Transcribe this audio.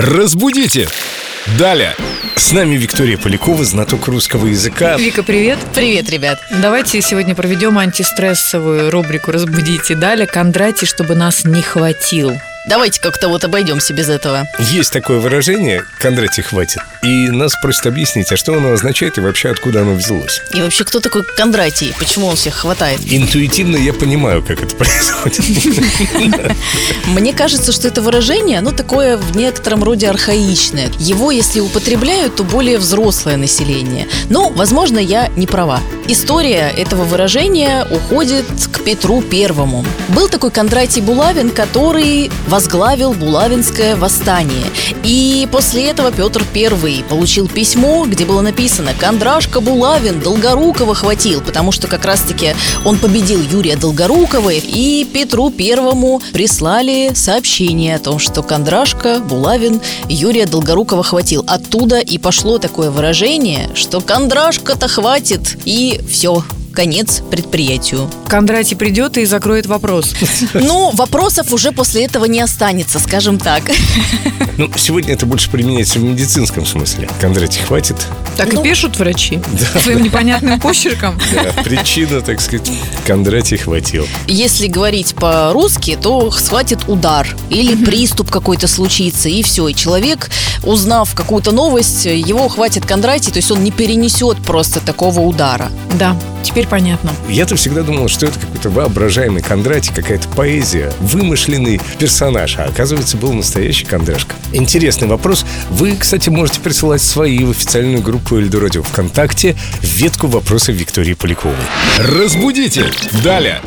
Разбудите! Далее! С нами Виктория Полякова, знаток русского языка. Вика, привет. Привет, ребят. Давайте сегодня проведем антистрессовую рубрику «Разбудите Далее». Кондратий, чтобы нас не хватил. Давайте как-то вот обойдемся без этого. Есть такое выражение «Кондратий хватит». И нас просят объяснить, а что оно означает и вообще откуда оно взялось. И вообще, кто такой Кондратий? Почему он всех хватает? Интуитивно я понимаю, как это происходит. Мне кажется, что это выражение, оно такое в некотором роде архаичное. Его, если употребляют, то более взрослое население. Но, возможно, я не права. История этого выражения уходит к Петру Первому. Был такой Кондратий Булавин, который возглавил Булавинское восстание. И после этого Петр I получил письмо, где было написано «Кондрашка Булавин Долгорукова хватил», потому что как раз-таки он победил Юрия Долгорукова, и Петру Первому прислали сообщение о том, что Кондрашка Булавин Юрия Долгорукова хватил. Оттуда и пошло такое выражение, что Кондрашка-то хватит, и все, конец предприятию. Кондратий придет и закроет вопрос. Ну, вопросов уже после этого не останется, скажем так. Ну, сегодня это больше применяется в медицинском смысле. Кондратий хватит. Так Ну. и пишут врачи своим непонятным почерком. Да, причина, так сказать, Кондратий хватил. Если говорить по-русски, то схватит удар или приступ какой-то случится, и все. И человек, узнав какую-то новость, его хватит Кондратий, то есть он не перенесет просто такого удара. Да, теперь понятно. Я-то всегда думал, что это какой-то воображаемый Кондратий, какая-то поэзия, вымышленный персонаж, а оказывается был настоящий Кондрашка. Интересный вопрос. Вы, кстати, можете присылать свои в официальную группу Эльду Радио ВКонтакте в ветку вопросов Виктории Поляковой. Разбудите! Далее!